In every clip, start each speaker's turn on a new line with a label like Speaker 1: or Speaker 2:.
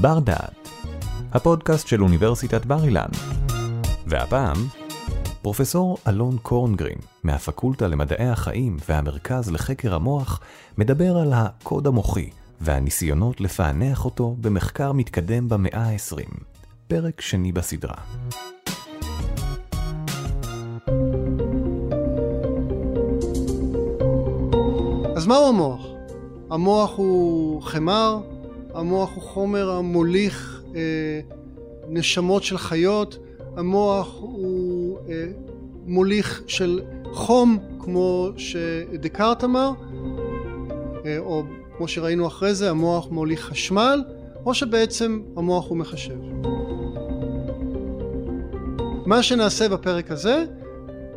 Speaker 1: בר דעת, הפודקאסט של אוניברסיטת בר אילן. והפעם, פרופסור אלון קורנגרין, מהפקולטה למדעי החיים והמרכז לחקר המוח, מדבר על הקוד המוחי והניסיונות לפענח אותו במחקר מתקדם במאה ה-20, פרק שני בסדרה.
Speaker 2: אז מהו המוח? המוח הוא חמר, המוח הוא חומר המוליך אה, נשמות של חיות, המוח הוא אה, מוליך של חום כמו שדקארט אמר, אה, או כמו שראינו אחרי זה המוח מוליך חשמל, או שבעצם המוח הוא מחשב. מה שנעשה בפרק הזה,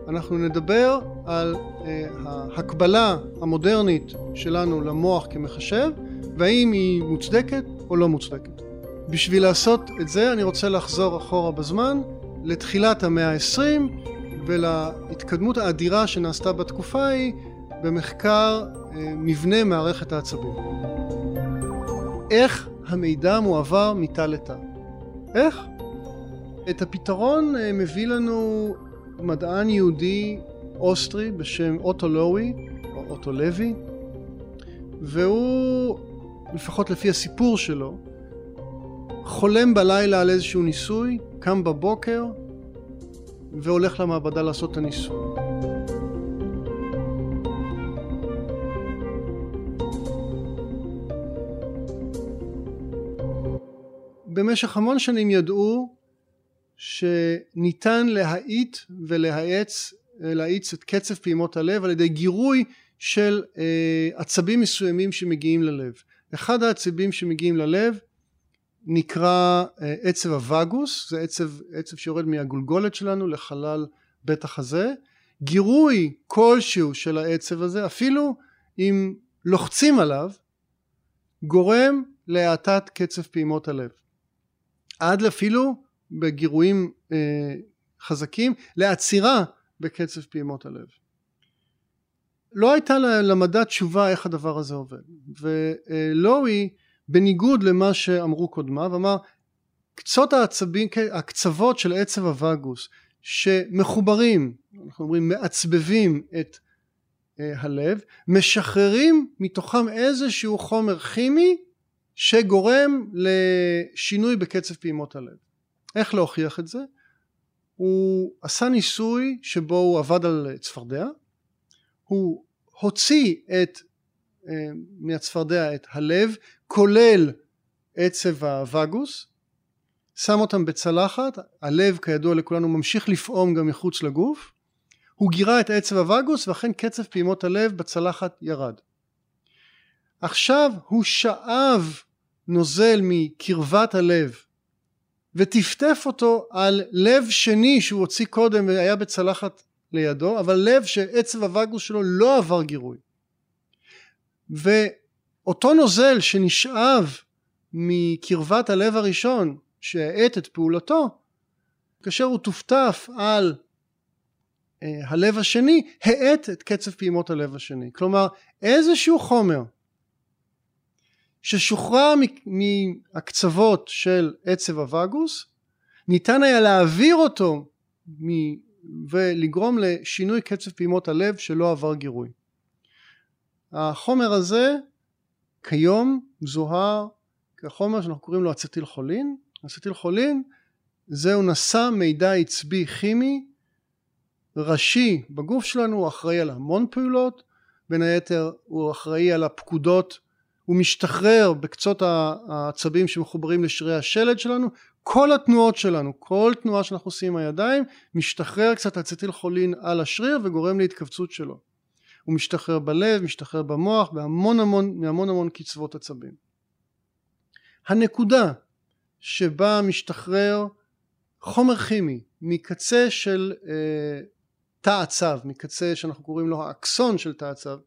Speaker 2: אנחנו נדבר על אה, ההקבלה המודרנית שלנו למוח כמחשב, והאם היא מוצדקת או לא מוצדקת. בשביל לעשות את זה אני רוצה לחזור אחורה בזמן לתחילת המאה העשרים ולהתקדמות האדירה שנעשתה בתקופה ההיא במחקר אה, מבנה מערכת העצבים. איך המידע מועבר מתא לתא? איך? את הפתרון אה, מביא לנו מדען יהודי אוסטרי בשם אוטו לואי, או אוטו לוי, והוא, לפחות לפי הסיפור שלו, חולם בלילה על איזשהו ניסוי, קם בבוקר והולך למעבדה לעשות את הניסוי. במשך המון שנים ידעו שניתן להאיט ולהאץ להאיץ את קצב פעימות הלב על ידי גירוי של אה, עצבים מסוימים שמגיעים ללב. אחד העצבים שמגיעים ללב נקרא אה, עצב הווגוס, זה עצב, עצב שיורד מהגולגולת שלנו לחלל בית החזה. גירוי כלשהו של העצב הזה, אפילו אם לוחצים עליו, גורם להאטת קצב פעימות הלב. עד אפילו בגירויים אה, חזקים לעצירה בקצב פעימות הלב. לא הייתה למדע תשובה איך הדבר הזה עובד ולואי בניגוד למה שאמרו קודמיו אמר קצות העצבים, הקצוות של עצב הווגוס שמחוברים, אנחנו אומרים מעצבבים את אה, הלב, משחררים מתוכם איזשהו חומר כימי שגורם לשינוי בקצב פעימות הלב. איך להוכיח את זה? הוא עשה ניסוי שבו הוא עבד על צפרדע, הוא הוציא את, אה, מהצפרדע את הלב, כולל עצב הווגוס, שם אותם בצלחת, הלב כידוע לכולנו ממשיך לפעום גם מחוץ לגוף, הוא גירה את עצב הווגוס ואכן קצב פעימות הלב בצלחת ירד. עכשיו הוא שאב נוזל מקרבת הלב וטפטף אותו על לב שני שהוא הוציא קודם והיה בצלחת לידו, אבל לב שעצב הווגוס שלו לא עבר גירוי. ואותו נוזל שנשאב מקרבת הלב הראשון שהאט את פעולתו, כאשר הוא טופטף על אה, הלב השני, האט את קצב פעימות הלב השני. כלומר, איזשהו חומר ששוחרר מהקצוות של עצב הווגוס ניתן היה להעביר אותו ולגרום לשינוי קצב פעימות הלב שלא עבר גירוי. החומר הזה כיום זוהר כחומר שאנחנו קוראים לו אצטיל חולין. אצטיל חולין זהו נשא מידע עצבי כימי ראשי בגוף שלנו, הוא אחראי על המון פעולות, בין היתר הוא אחראי על הפקודות הוא משתחרר בקצות העצבים שמחוברים לשרירי השלד שלנו כל התנועות שלנו כל תנועה שאנחנו עושים עם הידיים משתחרר קצת אצטיל חולין על השריר וגורם להתכווצות שלו. הוא משתחרר בלב משתחרר במוח בהמון המון מהמון המון קצוות עצבים. הנקודה שבה משתחרר חומר כימי מקצה של אה, תא עצב מקצה שאנחנו קוראים לו האקסון של תא עצב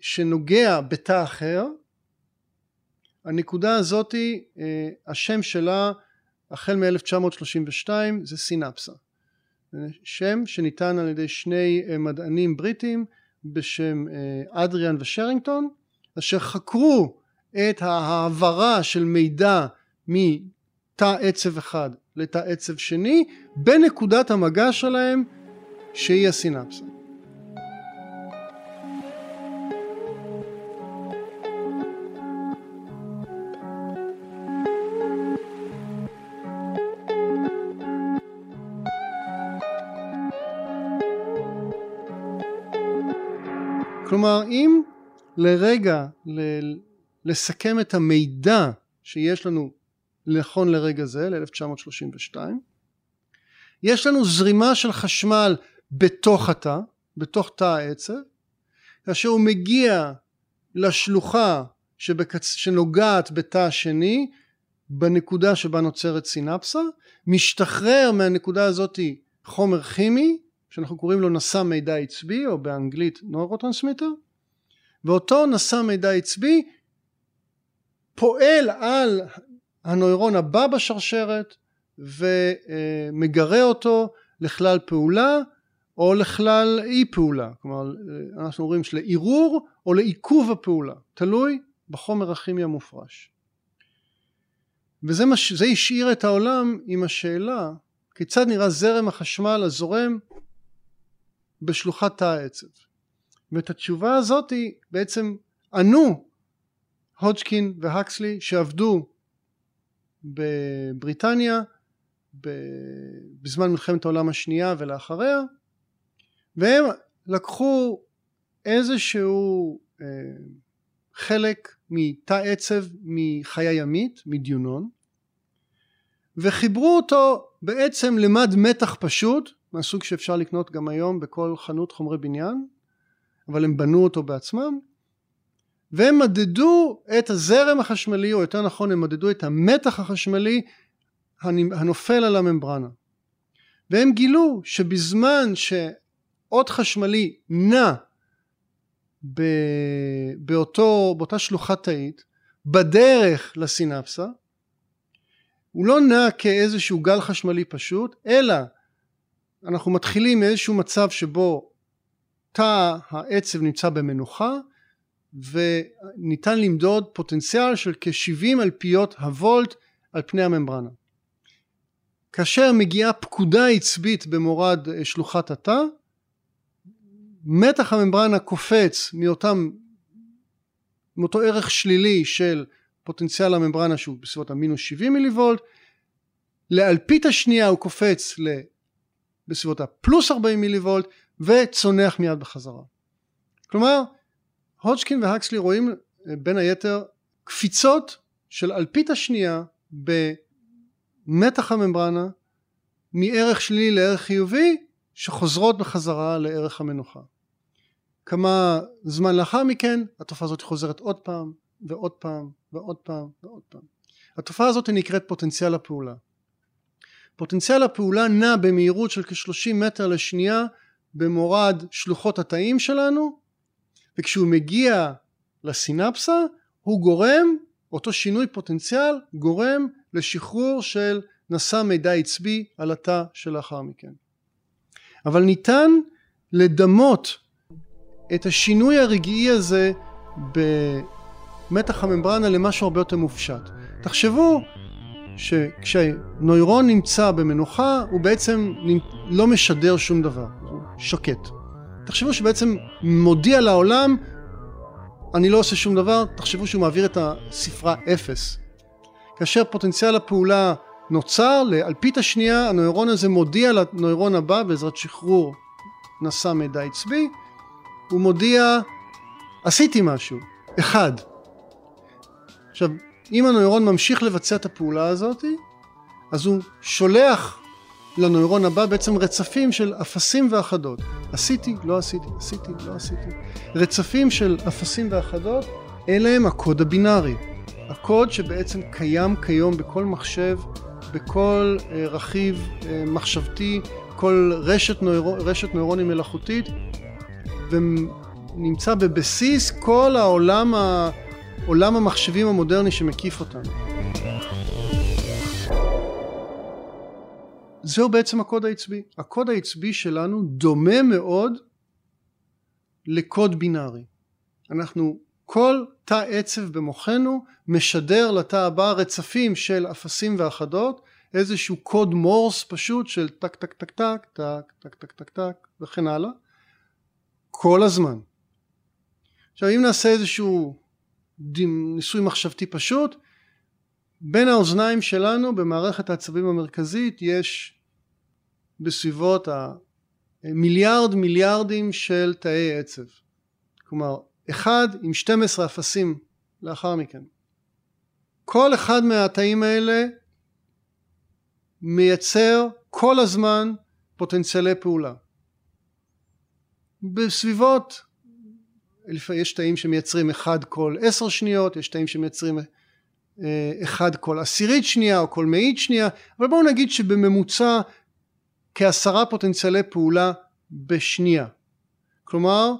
Speaker 2: שנוגע בתא אחר הנקודה הזאתי אה, השם שלה החל מ-1932 זה סינפסה שם שניתן על ידי שני אה, מדענים בריטים בשם אה, אדריאן ושרינגטון אשר חקרו את ההעברה של מידע מתא עצב אחד לתא עצב שני בנקודת המגע שלהם שהיא הסינפסה. כלומר אם לרגע לסכם את המידע שיש לנו נכון לרגע זה ל-1932 יש לנו זרימה של חשמל בתוך התא, בתוך תא העצב כאשר הוא מגיע לשלוחה שבקצ... שנוגעת בתא השני בנקודה שבה נוצרת סינפסה משתחרר מהנקודה הזאת חומר כימי שאנחנו קוראים לו נשא מידע עצבי או באנגלית נוירוטרנסמיטר ואותו נשא מידע עצבי פועל על הנוירון הבא בשרשרת ומגרה אותו לכלל פעולה או לכלל אי פעולה כלומר אנחנו אומרים לעירור או לעיכוב הפעולה. תלוי בחומר הכימי המופרש. וזה זה השאיר את העולם עם השאלה כיצד נראה זרם החשמל הזורם בשלוחת תא העצב. ואת התשובה הזאת בעצם ענו הודג'קין והקסלי שעבדו בבריטניה בזמן מלחמת העולם השנייה ולאחריה והם לקחו איזשהו אה, חלק מתא עצב מחיה ימית מדיונון וחיברו אותו בעצם למד מתח פשוט מהסוג שאפשר לקנות גם היום בכל חנות חומרי בניין אבל הם בנו אותו בעצמם והם מדדו את הזרם החשמלי או יותר נכון הם מדדו את המתח החשמלי הנופל על הממברנה. והם גילו שבזמן שאות חשמלי נע באותו, באותה שלוחת תאית בדרך לסינפסה הוא לא נע כאיזשהו גל חשמלי פשוט אלא אנחנו מתחילים מאיזשהו מצב שבו תא העצב נמצא במנוחה וניתן למדוד פוטנציאל של כ-70 אלפיות הוולט על פני הממברנה. כאשר מגיעה פקודה עצבית במורד אה, שלוחת התא, מתח הממברנה קופץ מאותם, מאותו ערך שלילי של פוטנציאל הממברנה שהוא בסביבות המינוס 70 מיליוולט, לאלפית השנייה הוא קופץ בסביבות הפלוס 40 מיליוולט וצונח מיד בחזרה. כלומר הודג'קין והקסלי רואים אה, בין היתר קפיצות של אלפית השנייה במתח הממברנה מערך שלילי לערך חיובי שחוזרות בחזרה לערך המנוחה. כמה זמן לאחר מכן התופעה הזאת חוזרת עוד פעם ועוד פעם ועוד פעם ועוד פעם. התופעה הזאת נקראת פוטנציאל הפעולה. פוטנציאל הפעולה נע במהירות של כ-30 מטר לשנייה במורד שלוחות התאים שלנו וכשהוא מגיע לסינפסה הוא גורם אותו שינוי פוטנציאל גורם לשחרור של נשא מידע עצבי על התא שלאחר מכן. אבל ניתן לדמות את השינוי הרגעי הזה במתח הממברנה למשהו הרבה יותר מופשט. תחשבו שכשנוירון נמצא במנוחה הוא בעצם לא משדר שום דבר, הוא שוקט. תחשבו שבעצם מודיע לעולם אני לא עושה שום דבר, תחשבו שהוא מעביר את הספרה אפס. כאשר פוטנציאל הפעולה נוצר, לאלפית השנייה הנוירון הזה מודיע לנוירון הבא בעזרת שחרור נשא מידע עצבי, הוא מודיע עשיתי משהו, אחד. עכשיו אם הנוירון ממשיך לבצע את הפעולה הזאת אז הוא שולח לנוירון הבא בעצם רצפים של אפסים ואחדות. עשיתי לא עשיתי עשיתי לא עשיתי. רצפים של אפסים ואחדות אלה הם הקוד הבינארי. הקוד שבעצם קיים כיום בכל מחשב בכל אה, רכיב אה, מחשבתי כל רשת, נויר... רשת נוירונים מלאכותית ונמצא בבסיס כל העולם ה... עולם המחשבים המודרני שמקיף אותנו. זהו בעצם הקוד העצבי. הקוד העצבי שלנו דומה מאוד לקוד בינארי. אנחנו, כל תא עצב במוחנו משדר לתא הבא רצפים של אפסים ואחדות, איזשהו קוד מורס פשוט של טק טק טק טק, טק טק טק טק טק וכן הלאה, כל הזמן. עכשיו אם נעשה איזשהו ניסוי מחשבתי פשוט בין האוזניים שלנו במערכת העצבים המרכזית יש בסביבות המיליארד מיליארדים של תאי עצב. כלומר אחד עם 12 אפסים לאחר מכן. כל אחד מהתאים האלה מייצר כל הזמן פוטנציאלי פעולה. בסביבות יש תאים שמייצרים אחד כל עשר שניות יש תאים שמייצרים אה, אחד כל עשירית שנייה או כל מאית שנייה אבל בואו נגיד שבממוצע כעשרה פוטנציאלי פעולה בשנייה. כלומר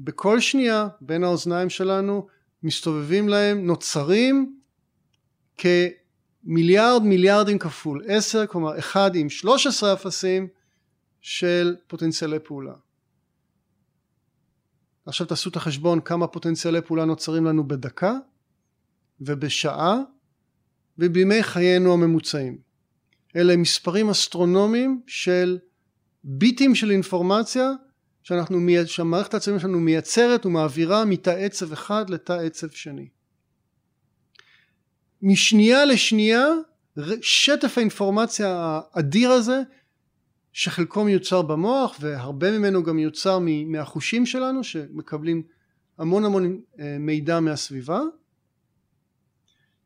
Speaker 2: בכל שנייה בין האוזניים שלנו מסתובבים להם נוצרים כמיליארד מיליארדים כפול עשר כלומר אחד עם שלוש עשרה אפסים של פוטנציאלי פעולה עכשיו תעשו את החשבון כמה פוטנציאלי פעולה נוצרים לנו בדקה ובשעה ובימי חיינו הממוצעים. אלה מספרים אסטרונומיים של ביטים של אינפורמציה שאנחנו, שהמערכת העצבים שלנו מייצרת ומעבירה מתא עצב אחד לתא עצב שני. משנייה לשנייה שטף האינפורמציה האדיר הזה שחלקו מיוצר במוח והרבה ממנו גם מיוצר מהחושים שלנו שמקבלים המון המון אה, מידע מהסביבה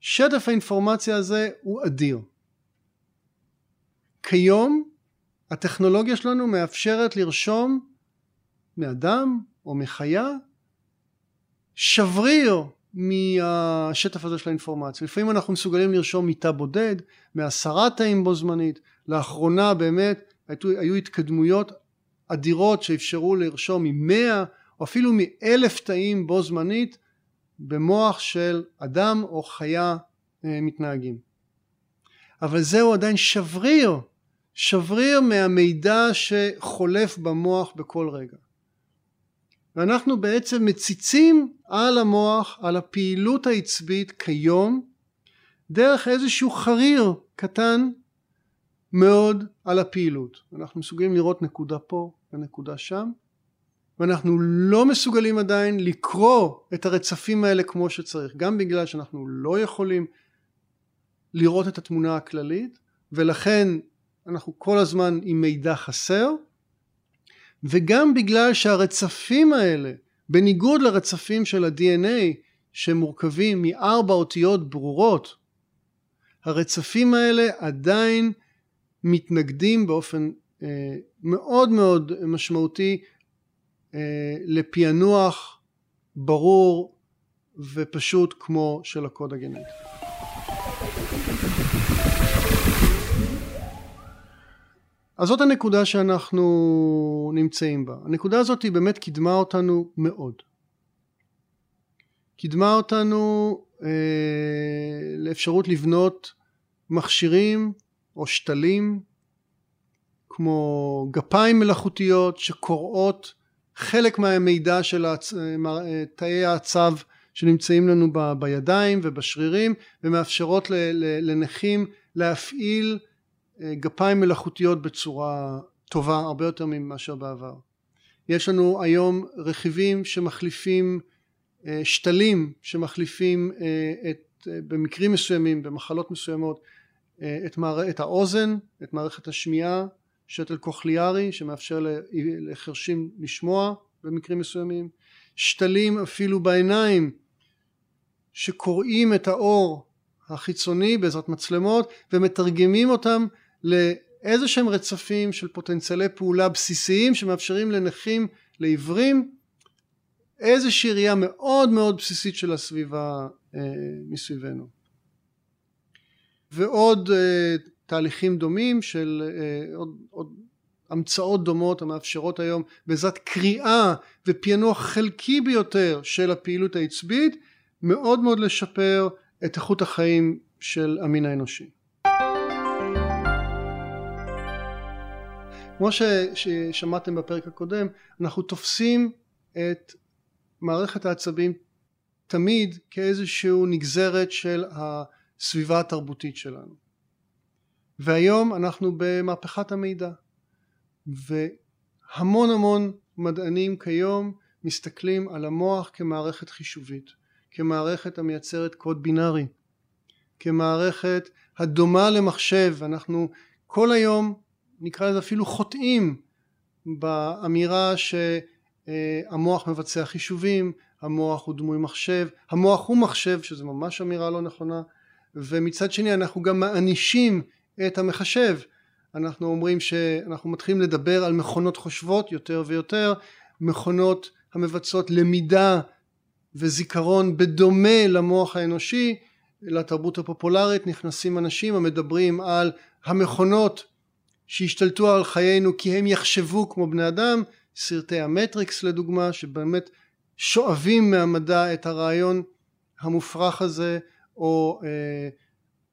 Speaker 2: שטף האינפורמציה הזה הוא אדיר. כיום הטכנולוגיה שלנו מאפשרת לרשום מאדם או מחיה שבריר מהשטף הזה של האינפורמציה. לפעמים אנחנו מסוגלים לרשום מיטה בודד, מעשרה תאים בו זמנית. לאחרונה באמת היו, היו התקדמויות אדירות שאפשרו לרשום ממאה או אפילו מאלף תאים בו זמנית במוח של אדם או חיה אה, מתנהגים. אבל זהו עדיין שבריר, שבריר מהמידע שחולף במוח בכל רגע. ואנחנו בעצם מציצים על המוח, על הפעילות העצבית כיום, דרך איזשהו חריר קטן מאוד על הפעילות. אנחנו מסוגלים לראות נקודה פה ונקודה שם, ואנחנו לא מסוגלים עדיין לקרוא את הרצפים האלה כמו שצריך גם בגלל שאנחנו לא יכולים לראות את התמונה הכללית ולכן אנחנו כל הזמן עם מידע חסר וגם בגלל שהרצפים האלה בניגוד לרצפים של ה-DNA שמורכבים מארבע אותיות ברורות הרצפים האלה עדיין מתנגדים באופן אה, מאוד מאוד משמעותי אה, לפענוח ברור ופשוט כמו של הקוד הגנטי. אז זאת הנקודה שאנחנו נמצאים בה. הנקודה הזאת היא באמת קידמה אותנו מאוד. קידמה אותנו אה, לאפשרות לבנות מכשירים או שתלים כמו גפיים מלאכותיות שקוראות חלק מהמידע של. תאי העצב שנמצאים לנו ב... בידיים ובשרירים ומאפשרות ל... לנכים להפעיל אה, גפיים מלאכותיות בצורה טובה הרבה יותר מאשר בעבר. יש לנו היום רכיבים שמחליפים אה, שתלים שמחליפים אה, את, במקרים מסוימים במחלות מסוימות את, מער... את האוזן, את מערכת השמיעה, שתל קוכליארי שמאפשר לחרשים לשמוע במקרים מסוימים, שתלים אפילו בעיניים שקוראים את האור החיצוני בעזרת מצלמות ומתרגמים אותם לאיזה שהם רצפים של פוטנציאלי פעולה בסיסיים שמאפשרים לנכים לעיוורים איזושהי ראייה מאוד מאוד בסיסית של הסביבה אה, מסביבנו. ועוד אה, תהליכים דומים של אה, עוד, עוד המצאות דומות המאפשרות היום בעזרת קריאה ופענוח חלקי ביותר של הפעילות העצבית מאוד מאוד לשפר את איכות החיים של המין האנושי. כמו ששמעתם בפרק הקודם אנחנו תופסים את מערכת העצבים תמיד כאיזשהו נגזרת של הסביבה התרבותית שלנו. והיום אנחנו במהפכת המידע והמון המון מדענים כיום מסתכלים על המוח כמערכת חישובית, כמערכת המייצרת קוד בינארי, כמערכת הדומה למחשב, אנחנו כל היום נקרא לזה אפילו חוטאים באמירה שהמוח מבצע חישובים, המוח הוא דמוי מחשב, המוח הוא מחשב שזה ממש אמירה לא נכונה ומצד שני אנחנו גם מענישים את המחשב. אנחנו אומרים שאנחנו מתחילים לדבר על מכונות חושבות יותר ויותר מכונות המבצעות למידה וזיכרון בדומה למוח האנושי. לתרבות הפופולרית נכנסים אנשים המדברים על המכונות שהשתלטו על חיינו כי הם יחשבו כמו בני אדם. סרטי המטריקס לדוגמה שבאמת שואבים מהמדע את הרעיון המופרך הזה או אה,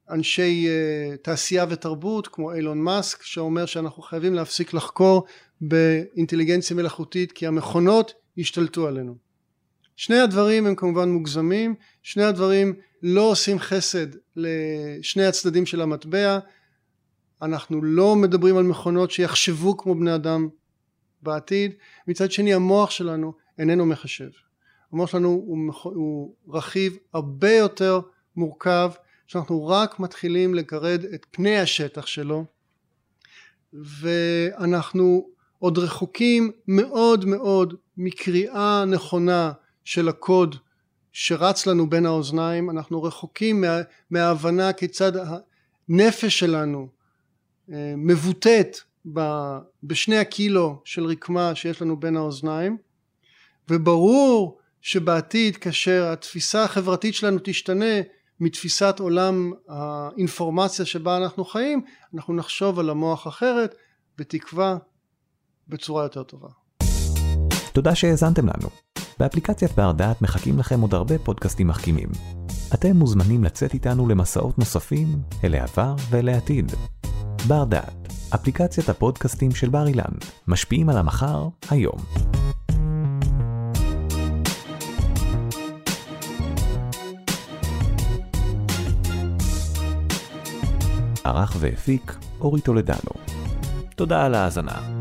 Speaker 2: אנשי אה, תעשייה ותרבות כמו אילון מאסק שאומר שאנחנו חייבים להפסיק לחקור באינטליגנציה מלאכותית כי המכונות ישתלטו עלינו. שני הדברים הם כמובן מוגזמים, שני הדברים לא עושים חסד לשני הצדדים של המטבע, אנחנו לא מדברים על מכונות שיחשבו כמו בני אדם בעתיד, מצד שני המוח שלנו איננו מחשב. המוח שלנו הוא, הוא רכיב הרבה יותר מורכב שאנחנו רק מתחילים לגרד את פני השטח שלו ואנחנו עוד רחוקים מאוד מאוד מקריאה נכונה של הקוד שרץ לנו בין האוזניים. אנחנו רחוקים מה, מההבנה כיצד הנפש שלנו אה, מבוטאת בשני הקילו של רקמה שיש לנו בין האוזניים. וברור שבעתיד כאשר התפיסה החברתית שלנו תשתנה מתפיסת עולם האינפורמציה שבה אנחנו חיים אנחנו נחשוב על המוח אחרת בתקווה בצורה יותר טובה.
Speaker 1: תודה שהאזנתם לנו. באפליקציית בר דעת מחכים לכם עוד הרבה פודקאסטים מחכימים. אתם מוזמנים לצאת איתנו למסעות נוספים אל העבר ואל העתיד. בר דעת, אפליקציית הפודקאסטים של בר אילן, משפיעים על המחר, היום. ערך והפיק אורי טולדנו. תודה על ההאזנה.